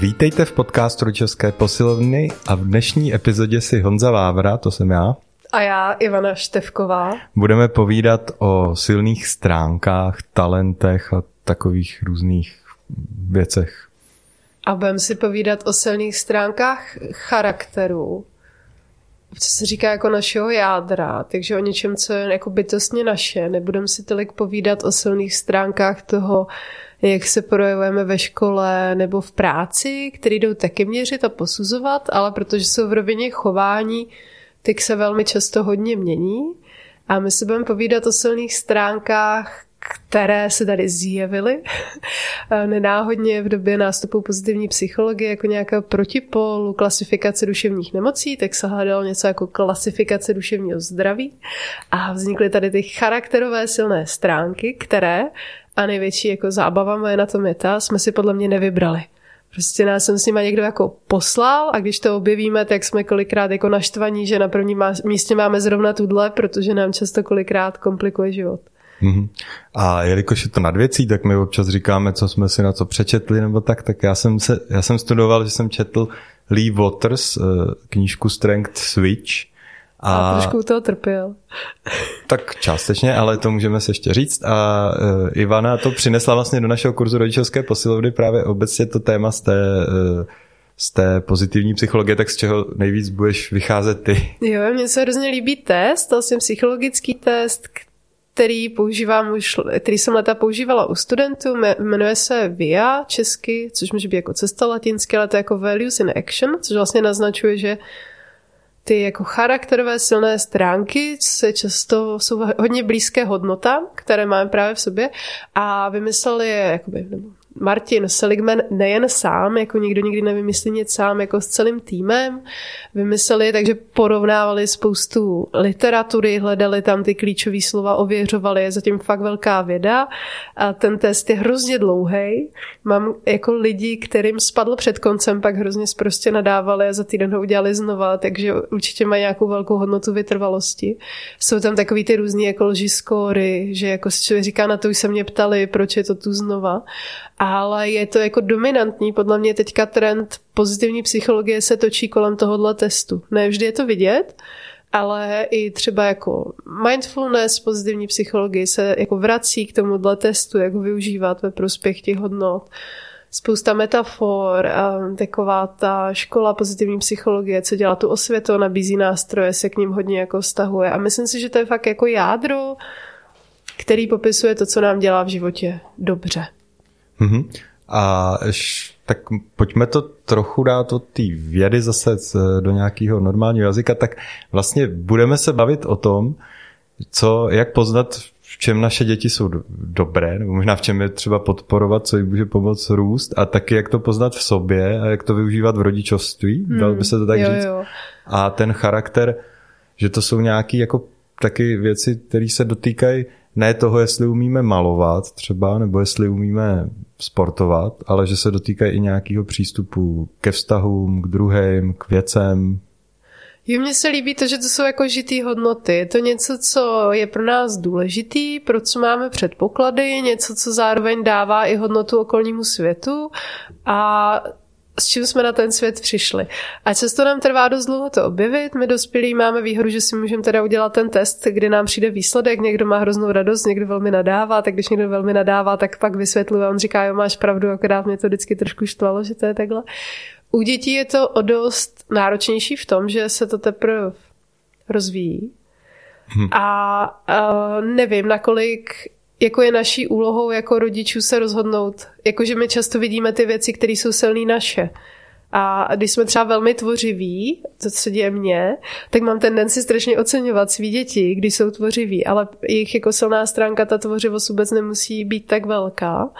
Vítejte v podcastu České posilovny a v dnešní epizodě si Honza Vávra, to jsem já, a já, Ivana Števková. Budeme povídat o silných stránkách, talentech a takových různých věcech. A budeme si povídat o silných stránkách charakteru, co se říká jako našeho jádra, takže o něčem, co je jako bytostně naše. Nebudeme si tolik povídat o silných stránkách toho, jak se projevujeme ve škole nebo v práci, který jdou taky měřit a posuzovat, ale protože jsou v rovině chování, tak se velmi často hodně mění. A my se budeme povídat o silných stránkách, které se tady zjevily nenáhodně v době nástupu pozitivní psychologie jako nějaká protipolu klasifikace duševních nemocí, tak se hledalo něco jako klasifikace duševního zdraví a vznikly tady ty charakterové silné stránky, které a největší jako zábava moje na tom je ta, jsme si podle mě nevybrali. Prostě nás jsem s nima někdo jako poslal a když to objevíme, tak jsme kolikrát jako naštvaní, že na prvním místě máme zrovna tudle, protože nám často kolikrát komplikuje život. Mm-hmm. A jelikož je to nad věcí, tak my občas říkáme, co jsme si na co přečetli nebo tak, tak já jsem, se, já jsem studoval, že jsem četl Lee Waters, eh, knížku Strength Switch. A, a trošku toho trpěl. Tak částečně, ale to můžeme se ještě říct. A uh, Ivana to přinesla vlastně do našeho kurzu rodičovské posilovny právě obecně to téma z té uh, z té pozitivní psychologie, tak z čeho nejvíc budeš vycházet ty? Jo, mně se hrozně líbí test, vlastně psychologický test, který používám už, který jsem leta používala u studentů, jmenuje se VIA česky, což může být jako cesta latinsky, ale to je jako Values in Action, což vlastně naznačuje, že ty jako charakterové silné stránky se často jsou hodně blízké hodnotám, které máme právě v sobě. A vymysleli je, jakoby, nebo Martin Seligman nejen sám, jako nikdo nikdy nevymyslí nic sám, jako s celým týmem. Vymysleli, takže porovnávali spoustu literatury, hledali tam ty klíčové slova, ověřovali, je zatím fakt velká věda. A ten test je hrozně dlouhý. Mám jako lidi, kterým spadl před koncem, pak hrozně prostě nadávali a za týden ho udělali znova, takže určitě mají nějakou velkou hodnotu vytrvalosti. Jsou tam takový ty různý jako lži skóry, že jako si člověk říká, na to už se mě ptali, proč je to tu znova ale je to jako dominantní. Podle mě teďka trend pozitivní psychologie se točí kolem tohohle testu. Ne vždy je to vidět, ale i třeba jako mindfulness, pozitivní psychologie se jako vrací k tomuhle testu, jak ho využívat ve prospěch těch hodnot. Spousta metafor, taková ta škola pozitivní psychologie, co dělá tu osvětu, nabízí nástroje, se k ním hodně jako vztahuje. A myslím si, že to je fakt jako jádro, který popisuje to, co nám dělá v životě dobře. Mm-hmm. A š, tak pojďme to trochu dát od té vědy zase do nějakého normálního jazyka, tak vlastně budeme se bavit o tom, co, jak poznat, v čem naše děti jsou dobré, nebo možná v čem je třeba podporovat, co jim může pomoct růst a taky jak to poznat v sobě a jak to využívat v rodičovství, hmm, dalo by se to tak jo, říct. Jo. A ten charakter, že to jsou nějaké jako taky věci, které se dotýkají ne toho, jestli umíme malovat třeba, nebo jestli umíme sportovat, ale že se dotýkají i nějakého přístupu ke vztahům, k druhým, k věcem. Jo, mně se líbí to, že to jsou jako žitý hodnoty. Je to něco, co je pro nás důležitý, pro co máme předpoklady, něco, co zároveň dává i hodnotu okolnímu světu a s čím jsme na ten svět přišli. A často nám trvá dost dlouho to objevit. My dospělí máme výhodu, že si můžeme teda udělat ten test, kdy nám přijde výsledek, někdo má hroznou radost, někdo velmi nadává, tak když někdo velmi nadává, tak pak vysvětluje a on říká, jo, máš pravdu, akorát mě to vždycky trošku štvalo, že to je takhle. U dětí je to o dost náročnější v tom, že se to teprve rozvíjí. Hmm. A, a nevím, nakolik jako je naší úlohou jako rodičů se rozhodnout. Jakože my často vidíme ty věci, které jsou silné naše. A když jsme třeba velmi tvořiví, to, co děje mě, tak mám tendenci strašně oceňovat svý děti, když jsou tvořiví, ale jejich jako silná stránka, ta tvořivost vůbec nemusí být tak velká.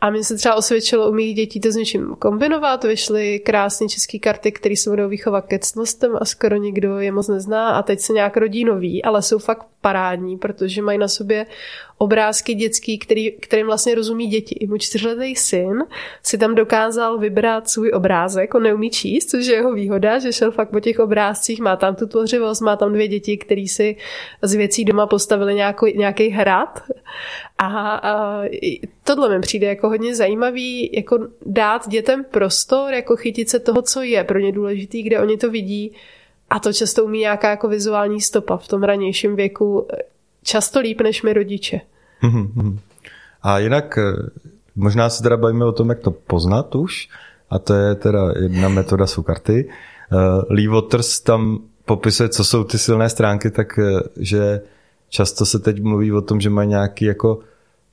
A mně se třeba osvědčilo u mých dětí to s něčím kombinovat. Vyšly krásné české karty, které se budou výchova ke cnostem a skoro nikdo je moc nezná. A teď se nějak rodí nový, ale jsou fakt parádní, protože mají na sobě obrázky dětský, který, kterým vlastně rozumí děti. I můj čtyřletý syn si tam dokázal vybrat svůj obrázek, on neumí číst, což je jeho výhoda, že šel fakt po těch obrázcích, má tam tu tvořivost, má tam dvě děti, který si z věcí doma postavili nějaký, nějaký hrad. A, a tohle mi přijde jako hodně zajímavý jako dát dětem prostor, jako chytit se toho, co je pro ně důležitý, kde oni to vidí a to často umí nějaká jako vizuální stopa v tom ranějším věku často líp než my rodiče. A jinak eh, možná se teda bavíme o tom, jak to poznat už a to je teda jedna metoda, jsou karty. Uh, Lee Waters tam popisuje, co jsou ty silné stránky, tak eh, často se teď mluví o tom, že mají nějaký jako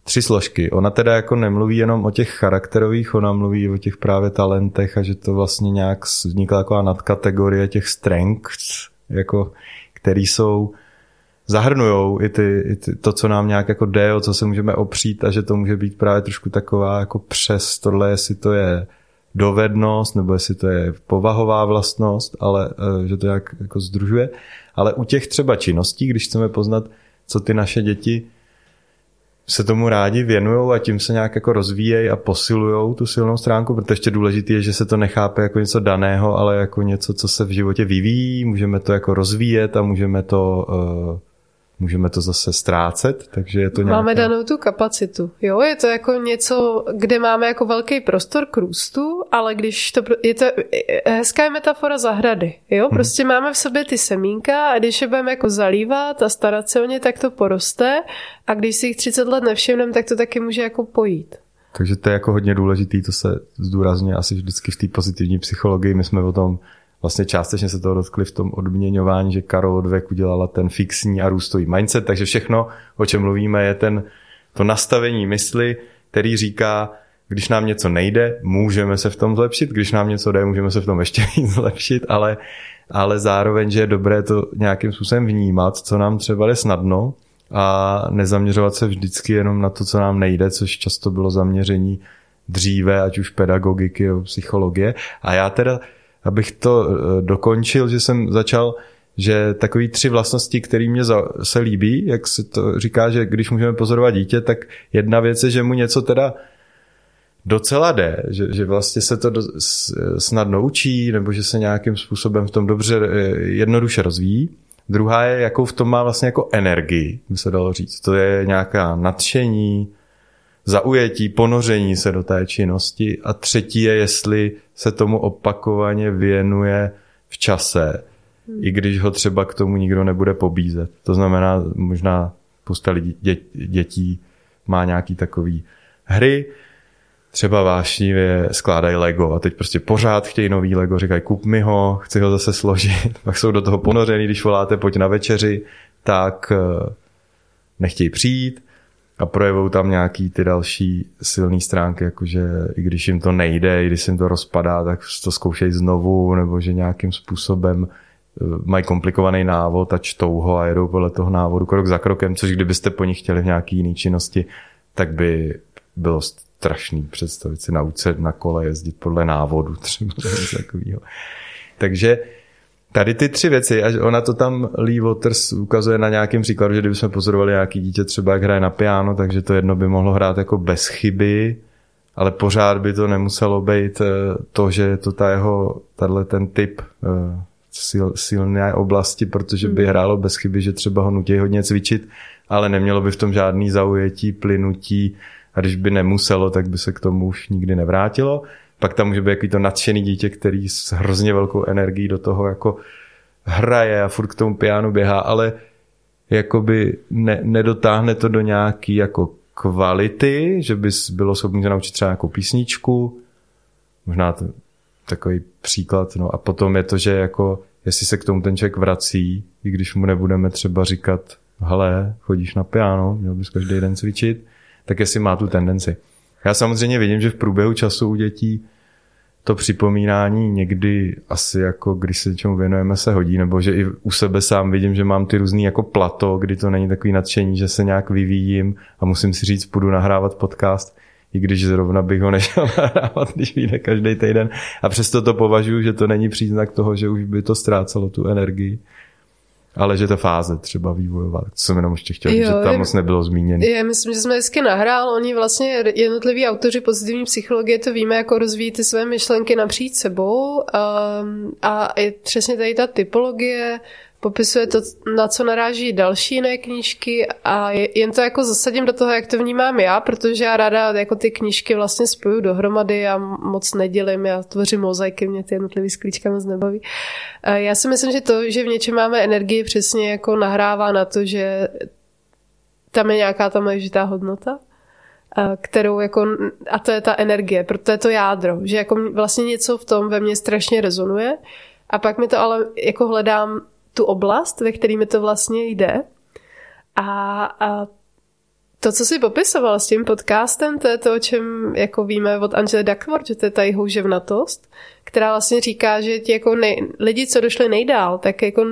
tři složky. Ona teda jako nemluví jenom o těch charakterových, ona mluví o těch právě talentech a že to vlastně nějak vznikla taková nadkategorie těch strengths, jako, který jsou zahrnujou i, ty, i ty, to, co nám nějak jako jde, o co se můžeme opřít a že to může být právě trošku taková jako přes tohle, jestli to je dovednost, nebo jestli to je povahová vlastnost, ale eh, že to jak jako združuje. Ale u těch třeba činností, když chceme poznat, co ty naše děti se tomu rádi věnují a tím se nějak jako rozvíjejí a posilují tu silnou stránku, protože ještě důležité je, že se to nechápe jako něco daného, ale jako něco, co se v životě vyvíjí, můžeme to jako rozvíjet a můžeme to uh, můžeme to zase ztrácet, takže je to nějaká... Máme danou tu kapacitu, jo, je to jako něco, kde máme jako velký prostor k růstu, ale když to, je to hezká je metafora zahrady, jo, hmm. prostě máme v sobě ty semínka a když je budeme jako zalívat a starat se o ně, tak to poroste a když si jich 30 let nevšimneme, tak to taky může jako pojít. Takže to je jako hodně důležitý, to se zdůrazňuje asi vždycky v té pozitivní psychologii, my jsme o tom vlastně částečně se toho dotkli v tom odměňování, že Karol Dweck udělala ten fixní a růstový mindset, takže všechno, o čem mluvíme, je ten, to nastavení mysli, který říká, když nám něco nejde, můžeme se v tom zlepšit, když nám něco jde, můžeme se v tom ještě víc zlepšit, ale, ale zároveň, že je dobré to nějakým způsobem vnímat, co nám třeba jde snadno a nezaměřovat se vždycky jenom na to, co nám nejde, což často bylo zaměření dříve, ať už pedagogiky nebo psychologie. A já teda abych to eh, dokončil, že jsem začal že takový tři vlastnosti, které mě se líbí, jak se to říká, že když můžeme pozorovat dítě, tak jedna věc je, že mu něco teda docela jde, že, že vlastně se to do, snadno učí, nebo že se nějakým způsobem v tom dobře, eh, jednoduše rozvíjí. Druhá je, jakou v tom má vlastně jako energii, by se dalo říct. To je nějaká nadšení, zaujetí, ponoření se do té činnosti. A třetí je, jestli se tomu opakovaně věnuje v čase, i když ho třeba k tomu nikdo nebude pobízet. To znamená, možná spousta lidí, dě, dětí má nějaký takový hry, třeba vášnivě skládají Lego a teď prostě pořád chtějí nový Lego, říkají kup mi ho, chci ho zase složit, pak jsou do toho ponořený, když voláte pojď na večeři, tak eh, nechtějí přijít a projevou tam nějaký ty další silné stránky, jakože i když jim to nejde, i když jim to rozpadá, tak to zkoušejí znovu, nebo že nějakým způsobem eh, mají komplikovaný návod a čtou ho a jedou podle toho návodu krok za krokem, což kdybyste po nich chtěli v nějaký jiný činnosti, tak by bylo strašný představit si naučit na kole jezdit podle návodu třeba takového. Takže Tady ty tři věci, a ona to tam Lee Waters ukazuje na nějakém příkladu, že kdybychom pozorovali nějaký dítě třeba jak hraje na piano, takže to jedno by mohlo hrát jako bez chyby, ale pořád by to nemuselo být eh, to, že je to ta jeho, tahle ten typ eh, sil, silné oblasti, protože by hmm. hrálo bez chyby, že třeba ho nutí hodně cvičit, ale nemělo by v tom žádný zaujetí, plynutí a když by nemuselo, tak by se k tomu už nikdy nevrátilo. Pak tam může být jaký to nadšený dítě, který s hrozně velkou energií do toho jako hraje a furt k tomu pianu běhá, ale jakoby ne, nedotáhne to do nějaký jako kvality, že bys bylo schopný se naučit třeba nějakou písničku, možná to takový příklad, no a potom je to, že jako jestli se k tomu ten člověk vrací, i když mu nebudeme třeba říkat, hele, chodíš na piano, měl bys každý den cvičit, tak jestli má tu tendenci. Já samozřejmě vidím, že v průběhu času u dětí to připomínání někdy asi jako když se čemu věnujeme se hodí, nebo že i u sebe sám vidím, že mám ty různý jako plato, kdy to není takový nadšení, že se nějak vyvíjím a musím si říct, půjdu nahrávat podcast, i když zrovna bych ho nešel nahrávat, když vyjde každý týden. A přesto to považuji, že to není příznak toho, že už by to ztrácelo tu energii ale že ta fáze třeba vývojová, to jsem jenom ještě chtěl, jo, že tam je, moc nebylo zmíněno. Já myslím, že jsme hezky nahrál, oni vlastně jednotliví autoři pozitivní psychologie to víme, jako rozvíjí ty své myšlenky napříč sebou. A, a je přesně tady ta typologie popisuje to, na co naráží další jiné knížky a jen to jako zasadím do toho, jak to vnímám já, protože já ráda jako ty knížky vlastně spoju dohromady a moc nedělím, já tvořím mozaiky, mě ty jednotlivé sklíčka moc nebaví. Já si myslím, že to, že v něčem máme energii přesně jako nahrává na to, že tam je nějaká ta důležitá hodnota, kterou jako, a to je ta energie, proto je to jádro, že jako vlastně něco v tom ve mně strašně rezonuje a pak mi to ale jako hledám tu oblast, ve které mi to vlastně jde. A, a to, co jsi popisoval s tím podcastem, to je to, o čem jako víme od Angela Duckworth, že to je ta houževnatost, která vlastně říká, že ti jako nej, lidi, co došli nejdál, tak jako,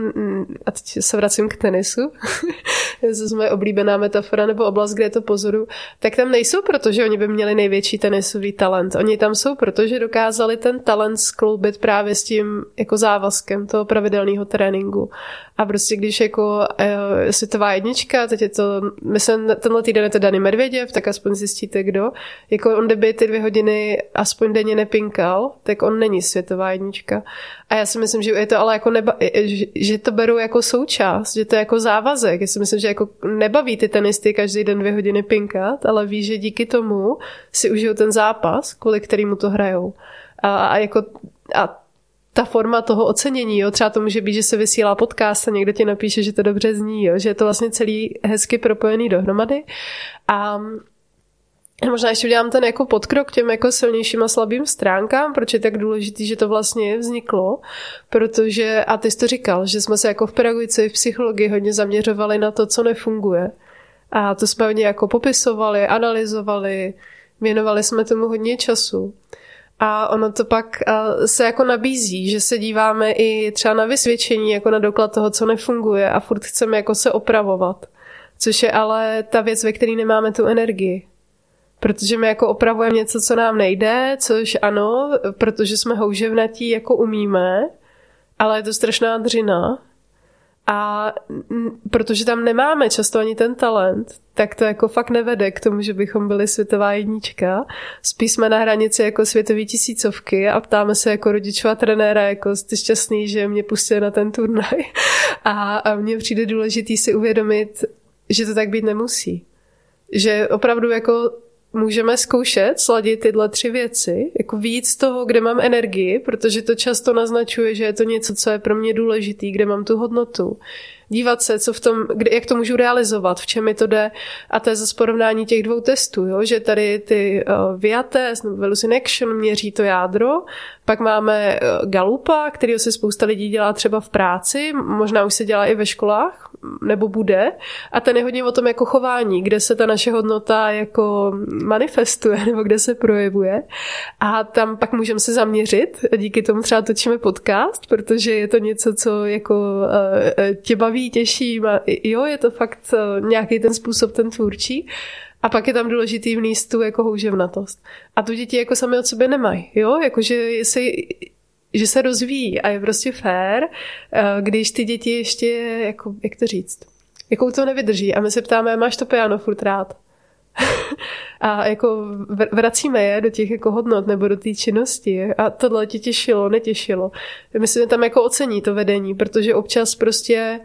a teď se vracím k tenisu, to je moje oblíbená metafora, nebo oblast, kde je to pozoru, tak tam nejsou proto, že oni by měli největší tenisový talent. Oni tam jsou proto, že dokázali ten talent skloubit právě s tím jako závazkem toho pravidelného tréninku. A prostě když jako uh, světová jednička, teď je to, myslím, tenhle týden je to Dany Medvěděv, tak aspoň zjistíte kdo, jako on kdyby ty dvě hodiny aspoň denně nepinkal, tak on není světová jednička. A já si myslím, že je to ale jako neba, že to berou jako součást, že to je jako závazek. Já si myslím, že jako nebaví ty tenisty každý den dvě hodiny pinkat, ale ví, že díky tomu si užijou ten zápas, kvůli kterýmu to hrajou. A, a jako a ta forma toho ocenění, jo, třeba to může být, že se vysílá podcast a někdo ti napíše, že to dobře zní, jo, že je to vlastně celý hezky propojený dohromady. A Možná ještě udělám ten jako podkrok těm jako silnějším a slabým stránkám, proč je tak důležitý, že to vlastně vzniklo, protože, a ty jsi to říkal, že jsme se jako v pedagogice, v psychologii hodně zaměřovali na to, co nefunguje. A to jsme hodně jako popisovali, analyzovali, věnovali jsme tomu hodně času. A ono to pak se jako nabízí, že se díváme i třeba na vysvědčení, jako na doklad toho, co nefunguje a furt chceme jako se opravovat. Což je ale ta věc, ve které nemáme tu energii. Protože my jako opravujeme něco, co nám nejde, což ano, protože jsme houževnatí, jako umíme, ale je to strašná dřina. A protože tam nemáme často ani ten talent, tak to jako fakt nevede k tomu, že bychom byli světová jednička. Spíš jsme na hranici jako světový tisícovky a ptáme se jako rodičů a trenéra, jako jste šťastný, že mě pustili na ten turnaj. A, a mně přijde důležitý si uvědomit, že to tak být nemusí. Že opravdu jako můžeme zkoušet sladit tyhle tři věci, jako víc toho, kde mám energii, protože to často naznačuje, že je to něco, co je pro mě důležitý, kde mám tu hodnotu dívat se, co v tom, kde, jak to můžu realizovat, v čem mi to jde. A to je zase porovnání těch dvou testů, jo? že tady ty uh, VIA test nebo Action měří to jádro, pak máme uh, Galupa, který si spousta lidí dělá třeba v práci, možná už se dělá i ve školách, nebo bude. A ten je hodně o tom jako chování, kde se ta naše hodnota jako manifestuje, nebo kde se projevuje. A tam pak můžeme se zaměřit, díky tomu třeba točíme podcast, protože je to něco, co jako uh, tě baví baví, těší. A jo, je to fakt nějaký ten způsob, ten tvůrčí. A pak je tam důležitý vníst tu jako houževnatost. A tu děti jako sami od sebe nemají, jo, jakože se, že se rozvíjí a je prostě fér, eh, když ty děti ještě, jako, jak to říct, jakou to nevydrží. A my se ptáme, máš to piano furt rád? a jako vracíme je do těch jako hodnot nebo do té činnosti a tohle tě těšilo, netěšilo. Myslím, že tam jako ocení to vedení, protože občas prostě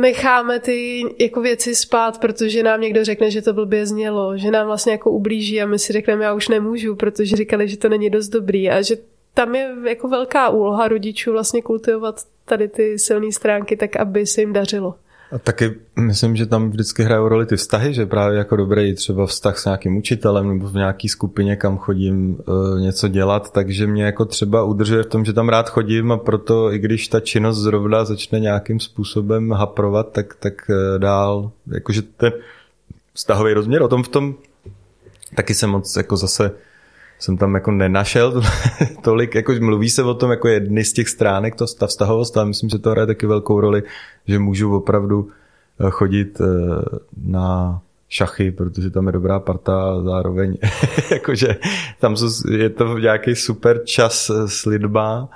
necháme ty jako věci spát, protože nám někdo řekne, že to blbě znělo, že nám vlastně jako ublíží a my si řekneme, já už nemůžu, protože říkali, že to není dost dobrý a že tam je jako velká úloha rodičů vlastně kultivovat tady ty silné stránky tak, aby se jim dařilo. A taky myslím, že tam vždycky hrajou roli ty vztahy, že právě jako dobrý třeba vztah s nějakým učitelem nebo v nějaký skupině, kam chodím uh, něco dělat, takže mě jako třeba udržuje v tom, že tam rád chodím a proto i když ta činnost zrovna začne nějakým způsobem haprovat, tak, tak uh, dál, jakože ten vztahový rozměr. O tom v tom taky se moc jako zase jsem tam jako nenašel tolik, jako mluví se o tom jako jedny z těch stránek, to ta vztahovost, ale myslím, že to hraje taky velkou roli, že můžu opravdu eh, chodit eh, na šachy, protože tam je dobrá parta a zároveň jakože tam je to nějaký super čas eh, s lidma,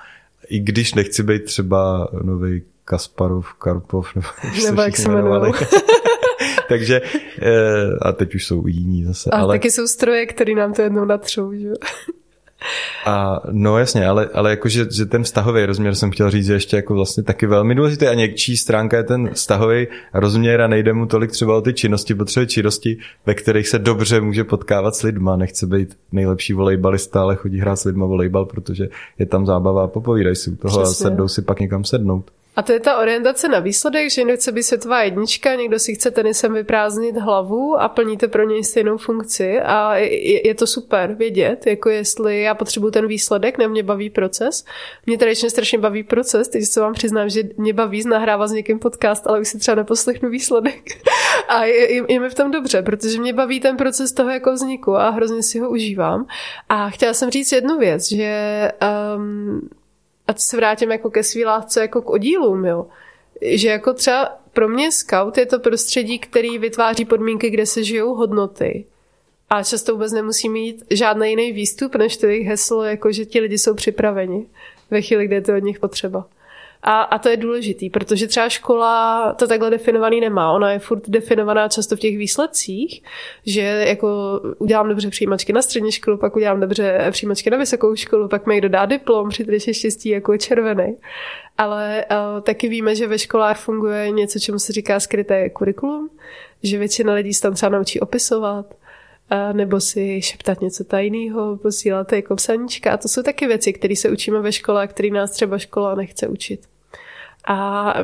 i když nechci být třeba nový Kasparov, Karpov, nebo, nebo jak se jmenovali. Takže, eh, a teď už jsou jiní zase. A ale... taky jsou stroje, které nám to jednou natřou, že A no jasně, ale, ale jako, že, že ten vztahový rozměr jsem chtěl říct, že ještě jako vlastně taky velmi důležitý a někčí stránka je ten vztahový rozměr a nejde mu tolik třeba o ty činnosti, potřebuje činnosti, ve kterých se dobře může potkávat s lidma, nechce být nejlepší volejbalista, ale chodí hrát s lidma volejbal, protože je tam zábava a popovídají si u toho Přesně. a sednou si pak někam sednout. A to je ta orientace na výsledek, že někdo chce být světová jednička, někdo si chce tenisem vyprázdnit hlavu a plní to pro něj stejnou funkci a je, je to super vědět, jako jestli já potřebuji ten výsledek, nebo mě baví proces. Mě tradičně strašně baví proces, teď se vám přiznám, že mě baví nahrávat s někým podcast, ale už si třeba neposlechnu výsledek. a je, je, je mi v tom dobře, protože mě baví ten proces toho jako vzniku a hrozně si ho užívám. A chtěla jsem říct jednu věc, že um, a se vrátím jako ke svý lásce jako k oddílům, jo. Že jako třeba pro mě scout je to prostředí, který vytváří podmínky, kde se žijou hodnoty. A často vůbec nemusí mít žádný jiný výstup, než to jejich heslo, jako že ti lidi jsou připraveni ve chvíli, kdy je to od nich potřeba. A, a to je důležitý, protože třeba škola to takhle definovaný nemá. Ona je furt definovaná často v těch výsledcích, že jako udělám dobře přijímačky na střední školu, pak udělám dobře přijímačky na vysokou školu, pak mi někdo dá diplom, při je štěstí jako je červený. Ale uh, taky víme, že ve školách funguje něco, čemu se říká skryté kurikulum, že většina lidí se tam třeba naučí opisovat, a nebo si šeptat něco tajného, posílat jako psaníčka. A to jsou taky věci, které se učíme ve škole a které nás třeba škola nechce učit. A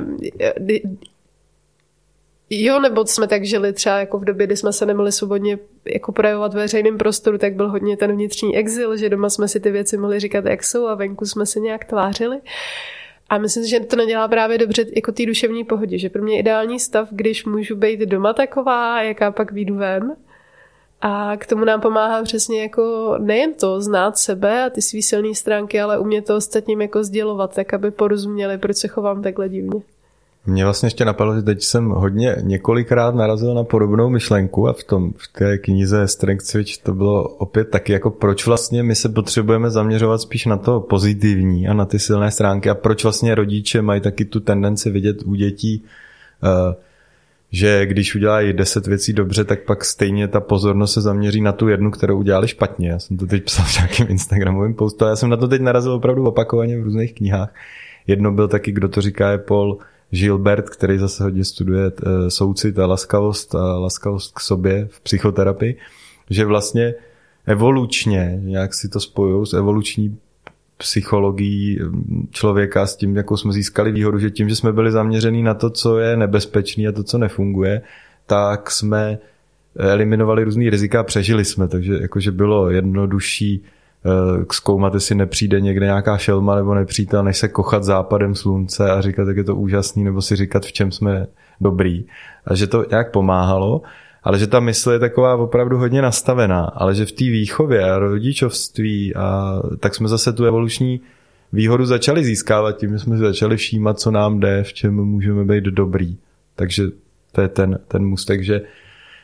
Jo, nebo jsme tak žili třeba jako v době, kdy jsme se nemohli svobodně jako projevovat ve veřejném prostoru, tak byl hodně ten vnitřní exil, že doma jsme si ty věci mohli říkat, jak jsou a venku jsme se nějak tvářili. A myslím si, že to nedělá právě dobře jako té duševní pohodě, že pro mě ideální stav, když můžu být doma taková, jaká pak výjdu ven, a k tomu nám pomáhá přesně jako nejen to znát sebe a ty svý silné stránky, ale umět to ostatním jako sdělovat, tak aby porozuměli, proč se chovám takhle divně. Mě vlastně ještě napadlo, že teď jsem hodně několikrát narazil na podobnou myšlenku a v, tom, v té knize Strength Switch to bylo opět taky jako proč vlastně my se potřebujeme zaměřovat spíš na to pozitivní a na ty silné stránky a proč vlastně rodiče mají taky tu tendenci vidět u dětí uh, že když udělají deset věcí dobře, tak pak stejně ta pozornost se zaměří na tu jednu, kterou udělali špatně. Já jsem to teď psal v nějakém Instagramovém postu a já jsem na to teď narazil opravdu opakovaně v různých knihách. Jedno byl taky, kdo to říká, je Paul Gilbert, který zase hodně studuje uh, soucit a laskavost a laskavost k sobě v psychoterapii, že vlastně evolučně, nějak si to spojují s evoluční psychologií člověka s tím, jakou jsme získali výhodu, že tím, že jsme byli zaměření na to, co je nebezpečný a to, co nefunguje, tak jsme eliminovali různý rizika a přežili jsme, takže jakože bylo jednodušší uh, zkoumat, jestli nepřijde někde nějaká šelma nebo nepřítel, než se kochat západem slunce a říkat, jak je to úžasný, nebo si říkat, v čem jsme dobrý. A že to nějak pomáhalo ale že ta mysl je taková opravdu hodně nastavená, ale že v té výchově a rodičovství a tak jsme zase tu evoluční výhodu začali získávat tím, že jsme začali všímat, co nám jde, v čem můžeme být dobrý. Takže to je ten, ten mustek, že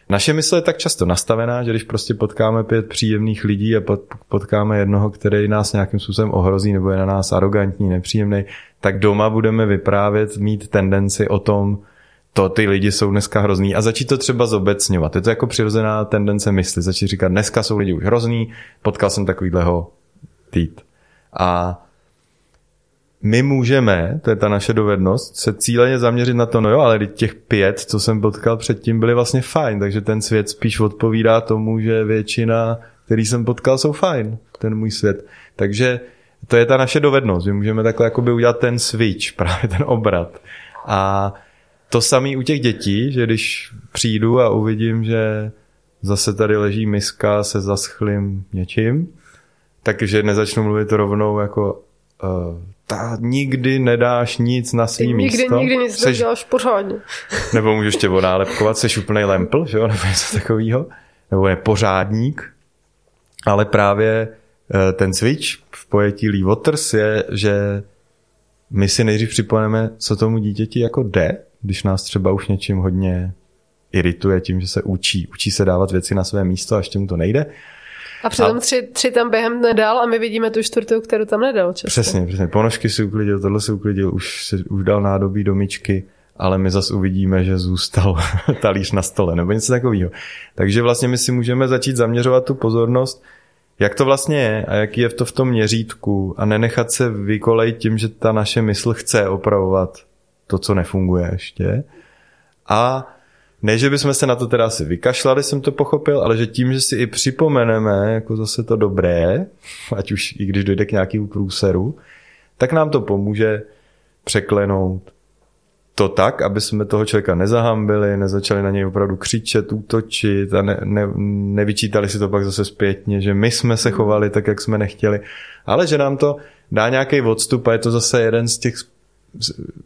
naše mysl je tak často nastavená, že když prostě potkáme pět příjemných lidí a potkáme jednoho, který nás nějakým způsobem ohrozí nebo je na nás arrogantní, nepříjemný, tak doma budeme vyprávět, mít tendenci o tom, to ty lidi jsou dneska hrozný a začít to třeba zobecňovat. Je to jako přirozená tendence mysli. Začít říkat, dneska jsou lidi už hrozný, potkal jsem takovýhleho týt. A my můžeme, to je ta naše dovednost, se cíleně zaměřit na to, no jo, ale těch pět, co jsem potkal předtím, byly vlastně fajn, takže ten svět spíš odpovídá tomu, že většina, který jsem potkal, jsou fajn, ten můj svět. Takže to je ta naše dovednost, my můžeme takhle jakoby udělat ten switch, právě ten obrat. A to samý u těch dětí, že když přijdu a uvidím, že zase tady leží miska se zaschlým něčím, takže nezačnu mluvit rovnou jako uh, ta, nikdy nedáš nic na svý nikdy, místo. Nikdy nic seš, neděláš pořádně. Nebo můžeš tě onálepkovat, jsi úplnej lempl, že jo, nebo něco takového. Nebo je pořádník. Ale právě uh, ten switch v pojetí Lee Waters je, že my si nejdřív připomeneme, co tomu dítěti jako jde, když nás třeba už něčím hodně irituje tím, že se učí, učí se dávat věci na své místo a ještě mu to nejde. A přitom a... tři, tři tam během nedal a my vidíme tu čtvrtou, kterou tam nedal. Často. Přesně, přesně. Ponožky si uklidil, tohle si uklidil, už, si, už dal nádobí do myčky, ale my zase uvidíme, že zůstal talíř na stole nebo něco takového. Takže vlastně my si můžeme začít zaměřovat tu pozornost jak to vlastně je a jaký je to v tom měřítku a nenechat se vykolejit tím, že ta naše mysl chce opravovat to, co nefunguje ještě. A ne, že bychom se na to teda asi vykašlali, jsem to pochopil, ale že tím, že si i připomeneme jako zase to dobré, ať už i když dojde k nějakému průseru, tak nám to pomůže překlenout to tak, aby jsme toho člověka nezahambili, nezačali na něj opravdu křičet, útočit a ne, ne, nevyčítali si to pak zase zpětně, že my jsme se chovali tak, jak jsme nechtěli, ale že nám to dá nějaký odstup a je to zase jeden z těch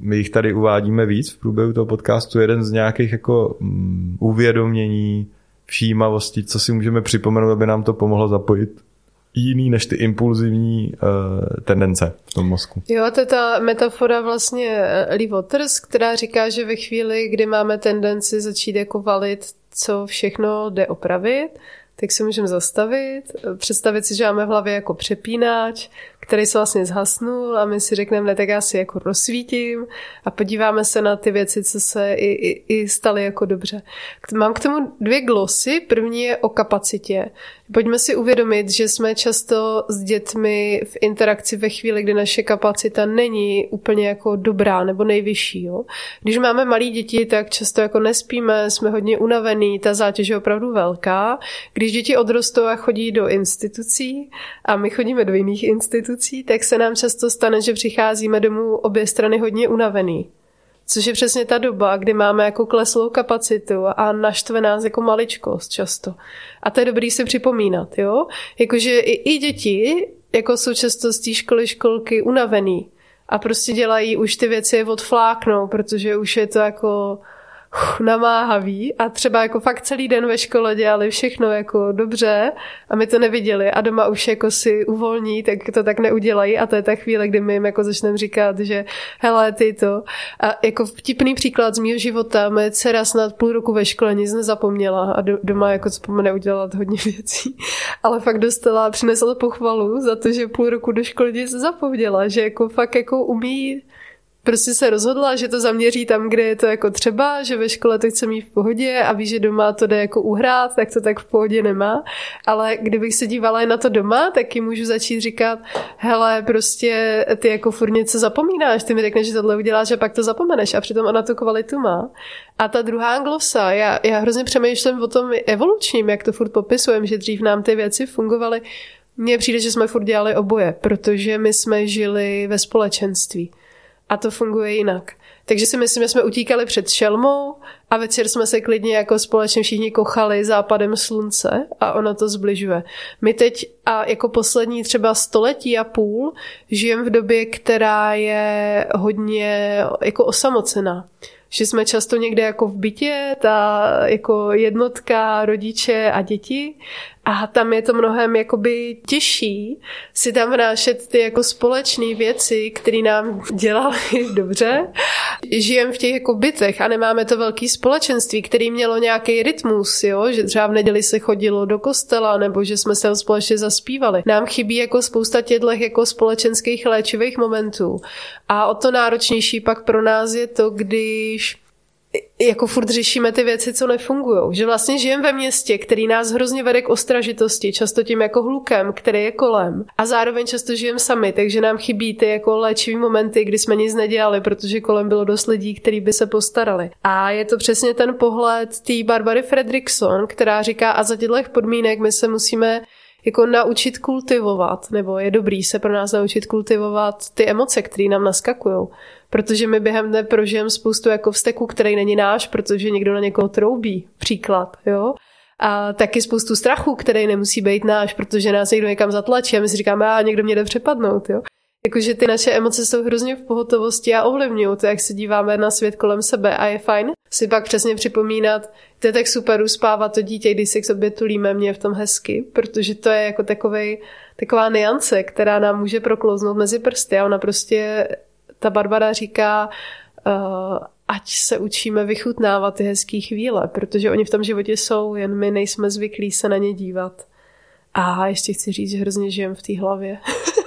my jich tady uvádíme víc v průběhu toho podcastu, jeden z nějakých jako um, uvědomění, všímavosti, co si můžeme připomenout, aby nám to pomohlo zapojit jiný než ty impulzivní uh, tendence v tom mozku. Jo, to je ta metafora vlastně eh, Lee Waters, která říká, že ve chvíli, kdy máme tendenci začít jako valit, co všechno jde opravit, tak se můžeme zastavit, představit si, že máme v hlavě jako přepínač, který se vlastně zhasnul a my si řekneme, ne, tak já si jako rozsvítím a podíváme se na ty věci, co se i, i, i staly jako dobře. Mám k tomu dvě glosy. První je o kapacitě. Pojďme si uvědomit, že jsme často s dětmi v interakci ve chvíli, kdy naše kapacita není úplně jako dobrá nebo nejvyšší. Jo? Když máme malí děti, tak často jako nespíme, jsme hodně unavený, ta zátěž je opravdu velká. Když děti odrostou a chodí do institucí a my chodíme do jiných institucí, tak se nám často stane, že přicházíme domů obě strany hodně unavený. Což je přesně ta doba, kdy máme jako kleslou kapacitu a naštve nás jako maličkost často. A to je dobrý si připomínat, jo? Jakože i, i děti jako jsou často z té školy školky unavený a prostě dělají už ty věci odfláknou, protože už je to jako namáhavý. A třeba jako fakt celý den ve škole dělali všechno jako dobře a my to neviděli a doma už jako si uvolní, tak to tak neudělají. A to je ta chvíle, kdy my jim jako začneme říkat, že hele ty to. A jako vtipný příklad z mého života, moje dcera snad půl roku ve škole nic nezapomněla a doma jako vzpomene udělat hodně věcí, ale fakt dostala, přinesla pochvalu za to, že půl roku do školy nic zapomněla, že jako fakt jako umí prostě se rozhodla, že to zaměří tam, kde je to jako třeba, že ve škole to chce mít v pohodě a ví, že doma to jde jako uhrát, tak to tak v pohodě nemá. Ale kdybych se dívala na to doma, tak ji můžu začít říkat, hele, prostě ty jako furt něco zapomínáš, ty mi řekneš, že tohle uděláš a pak to zapomeneš a přitom ona tu kvalitu má. A ta druhá glosa, já, já hrozně přemýšlím o tom evolučním, jak to furt popisujeme, že dřív nám ty věci fungovaly. Mně přijde, že jsme furt dělali oboje, protože my jsme žili ve společenství a to funguje jinak. Takže si myslím, že jsme utíkali před šelmou a večer jsme se klidně jako společně všichni kochali západem slunce a ono to zbližuje. My teď a jako poslední třeba století a půl žijeme v době, která je hodně jako osamocená že jsme často někde jako v bytě, ta jako jednotka rodiče a děti a tam je to mnohem jakoby těžší si tam vnášet ty jako společné věci, které nám dělaly dobře. Žijem v těch jako bytech a nemáme to velký společenství, který mělo nějaký rytmus, jo? že třeba v neděli se chodilo do kostela nebo že jsme se společně zaspívali. Nám chybí jako spousta těchto jako společenských léčivých momentů. A o to náročnější pak pro nás je to, když jako furt řešíme ty věci, co nefungují. Že vlastně žijeme ve městě, který nás hrozně vede k ostražitosti, často tím jako hlukem, který je kolem. A zároveň často žijeme sami, takže nám chybí ty jako léčivý momenty, kdy jsme nic nedělali, protože kolem bylo dost lidí, kteří by se postarali. A je to přesně ten pohled té Barbary Fredrickson, která říká, a za těchto podmínek my se musíme jako naučit kultivovat, nebo je dobrý se pro nás naučit kultivovat ty emoce, které nám naskakují protože my během dne prožijeme spoustu jako vzteku, který není náš, protože někdo na někoho troubí, příklad, jo. A taky spoustu strachu, který nemusí být náš, protože nás někdo někam zatlačí a my si říkáme, a někdo mě jde přepadnout, jo. Jakože ty naše emoce jsou hrozně v pohotovosti a ovlivňují to, jak se díváme na svět kolem sebe a je fajn si pak přesně připomínat, to je tak super uspávat to dítě, když se k sobě tulíme, mě v tom hezky, protože to je jako takovej, taková niance, která nám může proklouznout mezi prsty a ona prostě ta Barbara říká, uh, ať se učíme vychutnávat ty hezké chvíle, protože oni v tom životě jsou, jen my nejsme zvyklí se na ně dívat. A ještě chci říct, že hrozně žijem v té hlavě.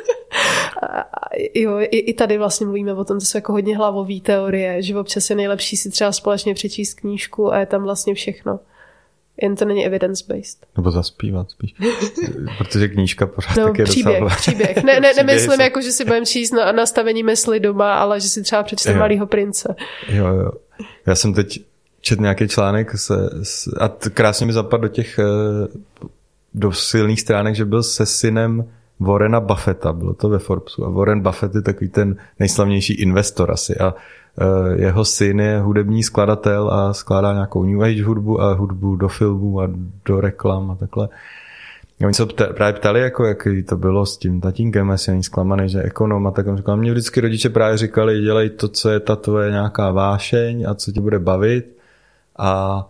jo, i, i tady vlastně mluvíme o tom, to jsou jako hodně hlavové teorie, že občas je nejlepší si třeba společně přečíst knížku a je tam vlastně všechno. Jen to není evidence-based. Nebo zaspívat spíš. Protože knížka pořád no, taky je příběh, docela... příběh. Ne, ne, nemyslím jako, že si budeme číst na nastavení mysli doma, ale že si třeba přečteme Malýho prince. Jo, jo. Já jsem teď čet nějaký článek se, se, a krásně mi zapadl do těch eh, do silných stránek, že byl se synem Warrena Buffetta, bylo to ve Forbesu. A Warren Buffett je takový ten nejslavnější investor asi. A uh, jeho syn je hudební skladatel a skládá nějakou New Age hudbu a hudbu do filmů a do reklam a takhle. A oni se pta, právě ptali, jako, jak to bylo s tím tatínkem, jestli není zklamaný, že ekonom a tak. On říkal, mě vždycky rodiče právě říkali, dělej to, co je ta tvoje nějaká vášeň a co ti bude bavit. A,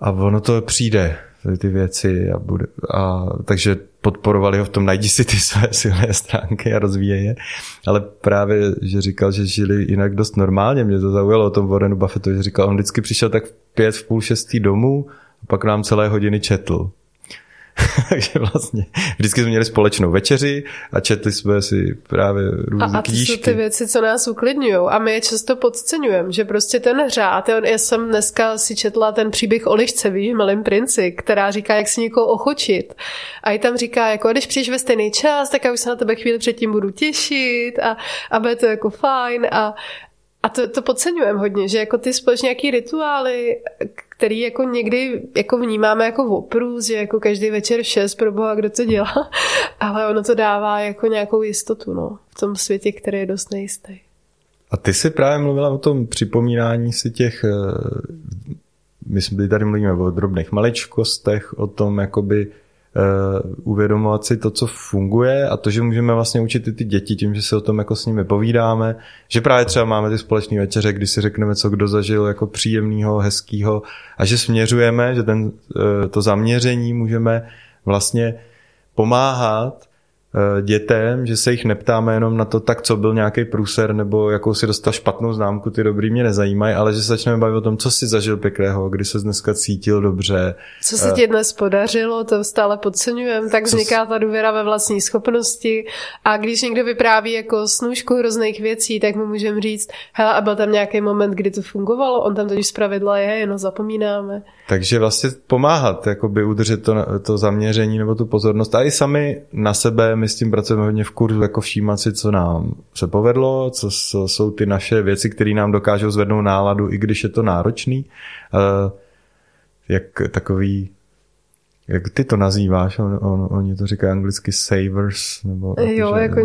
a ono to přijde ty věci a, bude, a takže podporovali ho v tom, najdi si ty své silné stránky a rozvíje je. Ale právě, že říkal, že žili jinak dost normálně, mě to zaujalo o tom Warrenu Buffettu, že říkal, on vždycky přišel tak v pět, v půl šestý domů a pak nám celé hodiny četl. Takže vlastně vždycky jsme měli společnou večeři a četli jsme si právě různé a, a to knížky. jsou ty věci, co nás uklidňují a my je často podceňujeme, že prostě ten řád, já jsem dneska si četla ten příběh o lišce, víš, Malým princi, která říká, jak si někoho ochočit. A i tam říká, jako když přijdeš ve stejný čas, tak já už se na tebe chvíli předtím budu těšit a, a bude to jako fajn a, a to, to podceňujeme hodně, že jako ty společně nějaký rituály, který jako někdy jako vnímáme jako oprůz, že jako každý večer šest pro boha, kdo to dělá, ale ono to dává jako nějakou jistotu no, v tom světě, který je dost nejistý. A ty si právě mluvila o tom připomínání si těch, eh, my jsme tady mluvíme o drobných maličkostech, o tom jakoby uvědomovat si to, co funguje a to, že můžeme vlastně učit i ty děti tím, že se o tom jako s nimi povídáme, že právě třeba máme ty společné večeře, kdy si řekneme, co kdo zažil jako příjemného, hezkého a že směřujeme, že ten, uh, to zaměření můžeme vlastně pomáhat Eh, dětem, že se jich neptáme jenom na to, tak co byl nějaký průser nebo jakou si dostal špatnou známku, ty dobrý mě nezajímají, ale že se začneme bavit o tom, co si zažil pěkného, kdy se dneska cítil dobře. Co se ti dnes podařilo, to stále podceňujeme, tak vzniká ta důvěra ve vlastní schopnosti a když někdo vypráví jako snůžku hrozných věcí, tak mu můžeme říct, hele, a byl tam nějaký moment, kdy to fungovalo, on tam totiž zpravidla je, jenom zapomínáme. Takže vlastně pomáhat, jakoby udržet to, to zaměření nebo tu pozornost a i sami na sebe my s tím pracujeme hodně v kurzu, jako všímat si, co nám se povedlo, co, jsou ty naše věci, které nám dokážou zvednout náladu, i když je to náročný. Uh, jak takový jak ty to nazýváš? On, on, oni to říkají anglicky savers? Nebo jo, jako,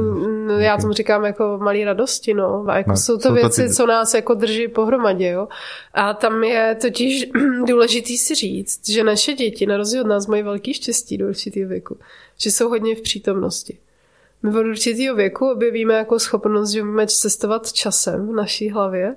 no, já tomu říkám jako malý radosti, no. A jako no, jsou to jsou věci, to ty... co nás jako drží pohromadě, jo. A tam je totiž důležitý si říct, že naše děti, na rozdíl od nás, mají velký štěstí do určitého věku. Že jsou hodně v přítomnosti. My od určitého věku objevíme jako schopnost, že můžeme cestovat časem v naší hlavě.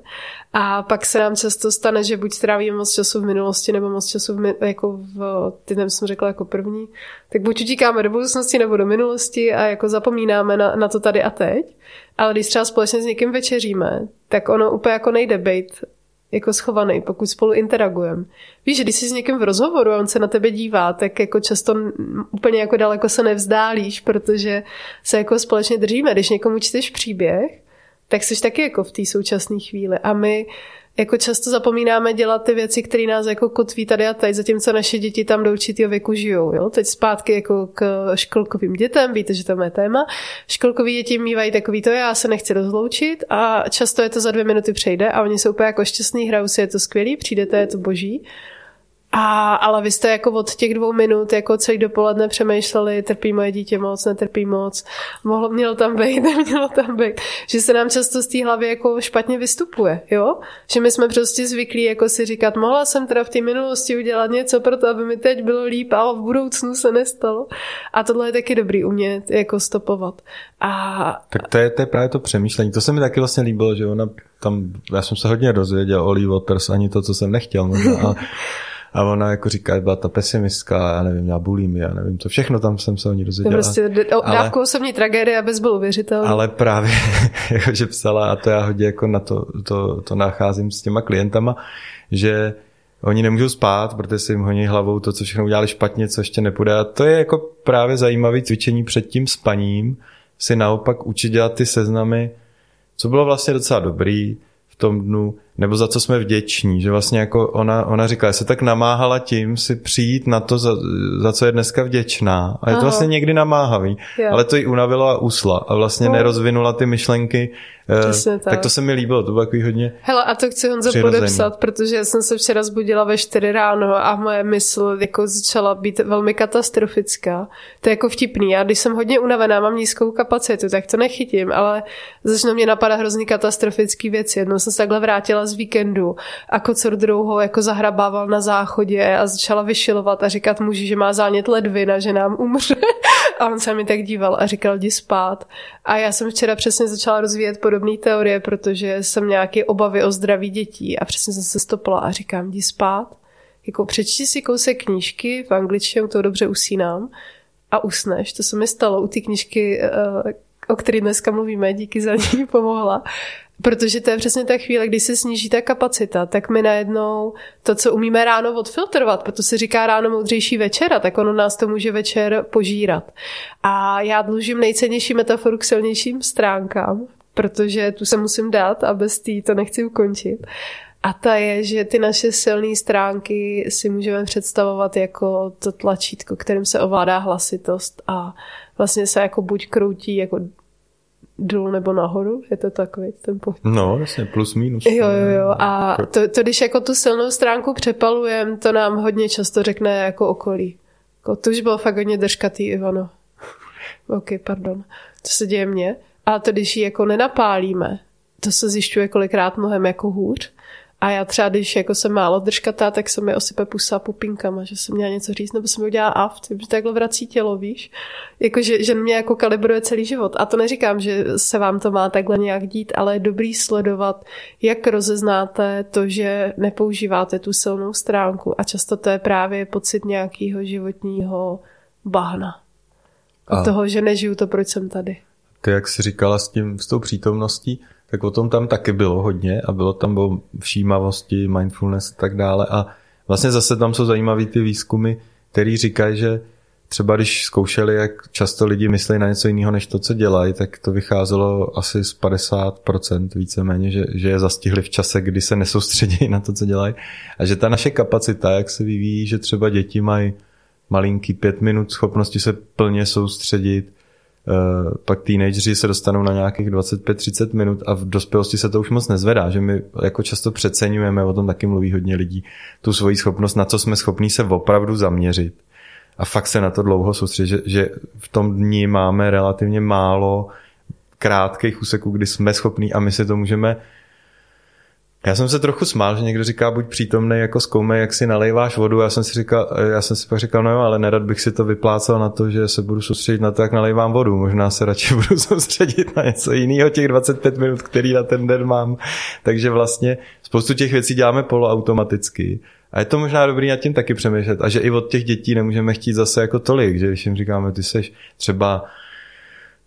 A pak se nám často stane, že buď strávíme moc času v minulosti nebo moc času v, jako v, ty jsem řekla jako první, tak buď utíkáme do budoucnosti nebo do minulosti a jako zapomínáme na, na to tady a teď, ale když třeba společně s někým večeříme, tak ono úplně jako nejde být jako schovaný, pokud spolu interagujeme. Víš, když jsi s někým v rozhovoru a on se na tebe dívá, tak jako často úplně jako daleko se nevzdálíš, protože se jako společně držíme. Když někomu čteš příběh, tak jsi taky jako v té současné chvíli. A my jako často zapomínáme dělat ty věci, které nás jako kotví tady a teď, zatímco naše děti tam do určitého věku žijou. Jo? Teď zpátky jako k školkovým dětem, víte, že to je téma. Školkoví děti mývají takový to, já se nechci rozloučit a často je to za dvě minuty přejde a oni jsou úplně jako šťastní, hrajou si, je to skvělý, přijdete, je to boží. A, ale vy jste jako od těch dvou minut jako celý dopoledne přemýšleli, trpí moje dítě moc, netrpí moc, mohlo, mělo tam být, nemělo tam být. Že se nám často z té hlavy jako špatně vystupuje, jo? Že my jsme prostě zvyklí jako si říkat, mohla jsem teda v té minulosti udělat něco pro to, aby mi teď bylo líp, ale v budoucnu se nestalo. A tohle je taky dobrý umět jako stopovat. A... Tak to je, to je právě to přemýšlení. To se mi taky vlastně líbilo, že ona tam, já jsem se hodně dozvěděl o Lee Waters, ani to, co jsem nechtěl možná, ale a ona jako říká, byla ta pesimistka, já nevím, měla bulimy, já nevím, co všechno tam jsem se o ní dozvěděla. Prostě dávku osobní tragédie a bez byl věřitel. Ale právě, jako, že psala, a to já hodně jako na to, to, to nacházím s těma klientama, že oni nemůžou spát, protože si jim honí hlavou to, co všechno udělali špatně, co ještě nepůjde. A to je jako právě zajímavé cvičení před tím spaním, si naopak učit dělat ty seznamy, co bylo vlastně docela dobrý v tom dnu, nebo za co jsme vděční, že vlastně jako ona, ona říkala, se tak namáhala tím si přijít na to, za, za co je dneska vděčná. A je to Aha. vlastně někdy namáhavý, Jo. ale to jí unavilo a usla a vlastně No. nerozvinula ty myšlenky. eh, Přesně tak. tak to se mi líbilo, to bylo takový hodně Hele, a to chci Honzo podepsat, protože jsem se včera zbudila ve 4 ráno a moje mysl jako začala být velmi katastrofická. To je jako vtipný. Já když jsem hodně unavená, mám nízkou kapacitu, tak to nechytím, ale začnou mě napadat hrozný katastrofický věci. Jednou jsem se takhle vrátila z víkendu a kocor druhou jako zahrabával na záchodě a začala vyšilovat a říkat muži, že má zánět ledvina, že nám umře. A on se mi tak díval a říkal, jdi spát. A já jsem včera přesně začala rozvíjet podobné teorie, protože jsem nějaké obavy o zdraví dětí a přesně jsem se stopla a říkám, jdi spát. Jako přečti si kousek knížky, v angličtině toho dobře usínám a usneš. To se mi stalo u té knížky, eh, o které dneska mluvíme, díky za ní pomohla. Protože to je přesně ta chvíle, kdy se sníží ta kapacita, tak my najednou to, co umíme ráno odfiltrovat, proto se říká ráno moudřejší večera, tak ono nás to může večer požírat. A já dlužím nejcennější metaforu k silnějším stránkám, protože tu se musím dát a bez té to nechci ukončit. A ta je, že ty naše silné stránky si můžeme představovat jako to tlačítko, kterým se ovládá hlasitost a vlastně se jako buď kroutí jako dolů nebo nahoru, je to takový ten pohyb. No, jasně, plus minus. Jo, jo, jo. A to, to když jako tu silnou stránku přepalujem, to nám hodně často řekne jako okolí. Jako, to už bylo fakt hodně držkatý, Ivano. ok, pardon. To se děje mně. A to, když ji jako nenapálíme, to se zjišťuje kolikrát mnohem jako hůř. A já třeba, když jako jsem málo držkatá, tak se mi osype pusa pupinkama, že jsem měla něco říct, nebo jsem mi udělala aft, že takhle vrací tělo, víš? Jako, že, že mě jako kalibruje celý život. A to neříkám, že se vám to má takhle nějak dít, ale je dobrý sledovat, jak rozeznáte to, že nepoužíváte tu silnou stránku. A často to je právě pocit nějakého životního bahna. Od A- toho, že nežiju to, proč jsem tady. Ty, jak jsi říkala s, tím, s tou přítomností, tak o tom tam taky bylo hodně a bylo tam o všímavosti, mindfulness a tak dále a vlastně zase tam jsou zajímavý ty výzkumy, který říkají, že třeba když zkoušeli, jak často lidi myslí na něco jiného, než to, co dělají, tak to vycházelo asi z 50% víceméně, že, že je zastihli v čase, kdy se nesoustředí na to, co dělají. A že ta naše kapacita, jak se vyvíjí, že třeba děti mají malinký pět minut schopnosti se plně soustředit, pak teenageři se dostanou na nějakých 25-30 minut a v dospělosti se to už moc nezvedá, že my jako často přeceňujeme, o tom taky mluví hodně lidí, tu svoji schopnost, na co jsme schopní se opravdu zaměřit. A fakt se na to dlouho soustředit, že, že v tom dni máme relativně málo krátkých úseků, kdy jsme schopní a my si to můžeme já jsem se trochu smál, že někdo říká, buď přítomný, jako zkoumej, jak si nalejváš vodu. Já jsem si říkal, já jsem si pak říkal, no jo, ale nerad bych si to vyplácal na to, že se budu soustředit na to, jak nalejvám vodu. Možná se radši budu soustředit na něco jiného, těch 25 minut, který na ten den mám. Takže vlastně spoustu těch věcí děláme poloautomaticky. A je to možná dobrý nad tím taky přemýšlet. A že i od těch dětí nemůžeme chtít zase jako tolik, že když jim říkáme, ty seš třeba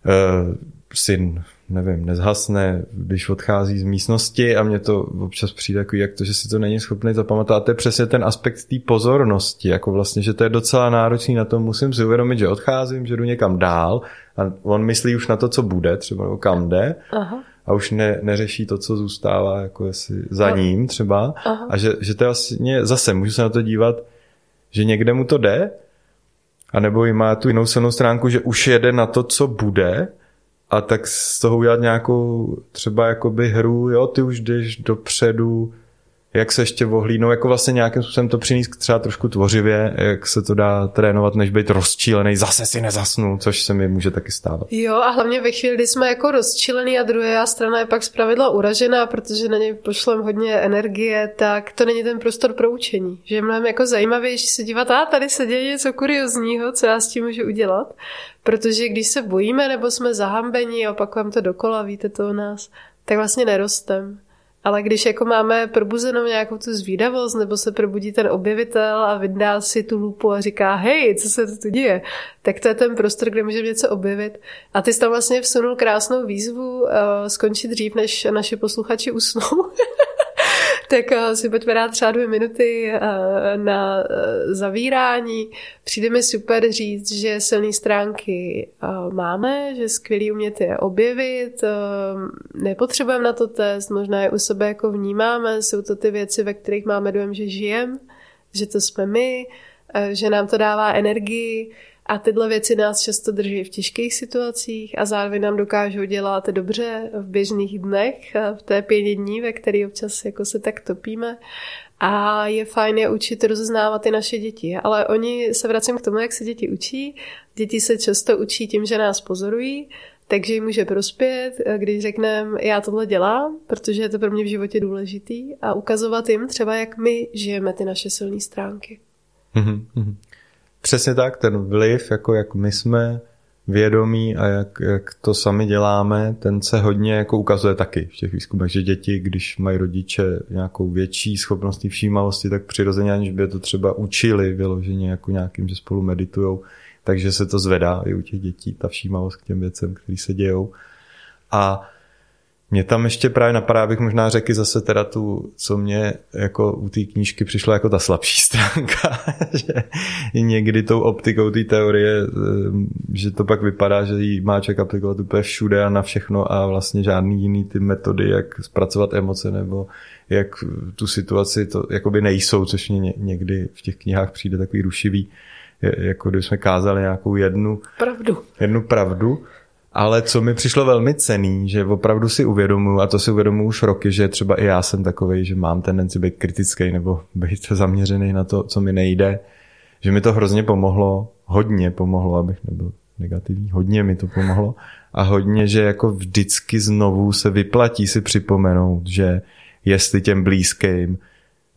uh, syn nevím, nezhasne, když odchází z místnosti a mně to občas přijde jako jak to, že si to není schopný zapamatovat. A to je přesně ten aspekt té pozornosti, jako vlastně, že to je docela náročný na to, musím si uvědomit, že odcházím, že jdu někam dál a on myslí už na to, co bude, třeba nebo kam jde Aha. a už ne, neřeší to, co zůstává jako jestli za ním třeba Aha. a že, že to je vlastně zase, můžu se na to dívat, že někde mu to jde, a nebo i má tu jinou silnou stránku, že už jede na to, co bude a tak z toho udělat nějakou třeba jakoby hru, jo, ty už jdeš dopředu, jak se ještě ohlídnou, jako vlastně nějakým způsobem to přinést třeba trošku tvořivě, jak se to dá trénovat, než být rozčílený, zase si nezasnu, což se mi může taky stávat. Jo, a hlavně ve chvíli, kdy jsme jako rozčilený a druhá strana je pak zpravidla uražená, protože na něj pošlem hodně energie, tak to není ten prostor pro učení. Že je mnohem jako zajímavější se dívat, a tady se děje něco kuriozního, co já s tím můžu udělat. Protože když se bojíme nebo jsme zahambeni, opakujeme to dokola, víte to o nás, tak vlastně nerostem. Ale když jako máme probuzenou nějakou tu zvídavost, nebo se probudí ten objevitel a vydá si tu lupu a říká, hej, co se tu děje, tak to je ten prostor, kde můžeme něco objevit. A ty jsi tam vlastně vsunul krásnou výzvu uh, skončit dřív, než naši posluchači usnou. tak uh, si pojďme dát třeba dvě minuty uh, na uh, zavírání. Přijde mi super říct, že silné stránky máme, že skvělý umět je objevit, nepotřebujeme na to test, možná je u sebe jako vnímáme, jsou to ty věci, ve kterých máme dojem, že žijeme, že to jsme my, že nám to dává energii, a tyhle věci nás často drží v těžkých situacích a zároveň nám dokážou dělat dobře v běžných dnech, v té pěti dní, ve který občas jako se tak topíme. A je fajn je učit rozeznávat i naše děti. Ale oni se vracím k tomu, jak se děti učí. Děti se často učí tím, že nás pozorují, takže jim může prospět, když řekneme, já tohle dělám, protože je to pro mě v životě důležitý a ukazovat jim třeba, jak my žijeme ty naše silné stránky. Mm-hmm. Přesně tak, ten vliv, jako jak my jsme vědomí a jak, jak to sami děláme, ten se hodně jako ukazuje taky v těch výzkumech, že děti, když mají rodiče nějakou větší schopnost všímavosti, tak přirozeně, aniž by to třeba učili vyloženě jako nějakým, že spolu meditujou, takže se to zvedá i u těch dětí, ta všímavost k těm věcem, které se dějou. A mě tam ještě právě napadá, abych možná řekl zase teda tu, co mě jako u té knížky přišlo jako ta slabší stránka, že někdy tou optikou té teorie, eh, že to pak vypadá, že jí má člověk aplikovat úplně všude a na všechno a vlastně žádný jiný ty metody, jak zpracovat emoce nebo jak tu situaci to jakoby nejsou, což mě někdy v těch knihách přijde takový rušivý, jako kdyby jsme kázali nějakou jednu pravdu. Jednu pravdu ale co mi přišlo velmi cený, že opravdu si uvědomuji, a to si uvědomuji už roky, že třeba i já jsem takový, že mám tendenci být kritický nebo být zaměřený na to, co mi nejde, že mi to hrozně pomohlo, hodně pomohlo, abych nebyl negativní, hodně mi to pomohlo a hodně, že jako vždycky znovu se vyplatí si připomenout, že jestli těm blízkým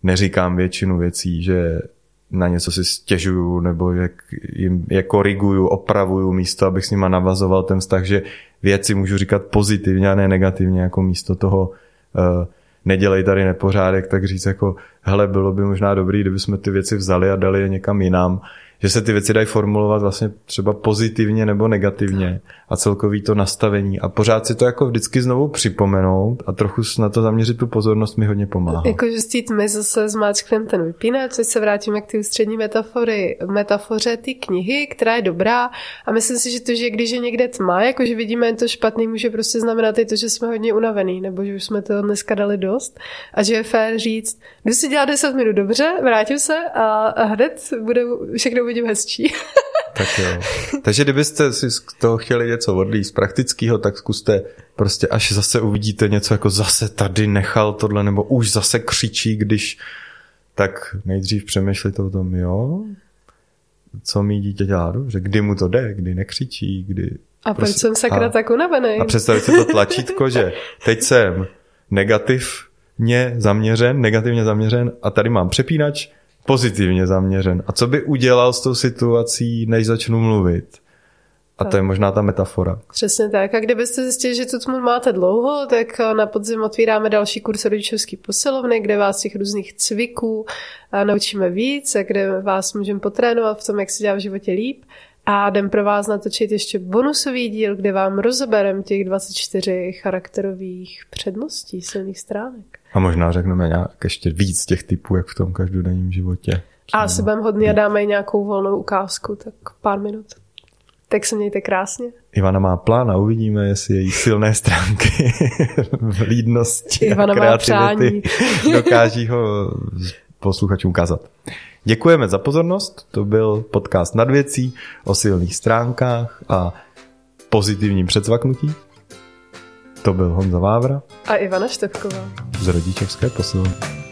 neříkám většinu věcí, že na něco si stěžuju nebo jak jim je koriguju, opravuju místo, abych s nima navazoval ten vztah, že věci můžu říkat pozitivně a ne negativně, jako místo toho uh, nedělej tady nepořádek, tak říct jako hele, bylo by možná dobrý, kdyby jsme ty věci vzali a dali je někam jinam že se ty věci dají formulovat vlastně třeba pozitivně nebo negativně a celkový to nastavení. A pořád si to jako vždycky znovu připomenout a trochu na to zaměřit tu pozornost mi hodně pomáhá. Jakože s tím my zase zmáčkneme ten vypínač, což se vrátíme k té ústřední metafory, metafoře ty knihy, která je dobrá. A myslím si, že to, že když je někde tma, jakože vidíme to špatný, může prostě znamenat i to, že jsme hodně unavený nebo že už jsme to dneska dali dost. A že je fér říct, jdu si dělat 10 minut dobře, vrátím se a hned bude všechno vidím hezčí. tak jo. Takže kdybyste si z toho chtěli něco odlít z praktického, tak zkuste prostě, až zase uvidíte něco jako zase tady nechal tohle, nebo už zase křičí, když tak nejdřív přemýšlíte o tom, jo, co mi dítě dělá dobře, kdy mu to jde, kdy nekřičí, kdy... A proč jsem sakra a, tak unavený? A představit si to tlačítko, že teď jsem negativně zaměřen, negativně zaměřen a tady mám přepínač, pozitivně zaměřen. A co by udělal s tou situací, než začnu mluvit? A to je možná ta metafora. Přesně tak. A kdybyste zjistili, že tu tmu máte dlouho, tak na podzim otvíráme další kurz rodičovský posilovny, kde vás těch různých cviků naučíme víc a kde vás můžeme potrénovat v tom, jak se dělá v životě líp. A jdem pro vás natočit ještě bonusový díl, kde vám rozeberem těch 24 charakterových předností, silných stránek. A možná řekneme nějak ještě víc těch typů, jak v tom každodenním životě. A asi budeme hodně a dáme nějakou volnou ukázku, tak pár minut. Tak se mějte krásně. Ivana má plán a uvidíme, jestli její silné stránky v lídnosti Ivana a kreativity dokáží ho posluchačům ukázat. Děkujeme za pozornost, to byl podcast nad věcí o silných stránkách a pozitivním předsvaknutí. To byl Honza Vávra a Ivana Štepková z rodičovské posilovny.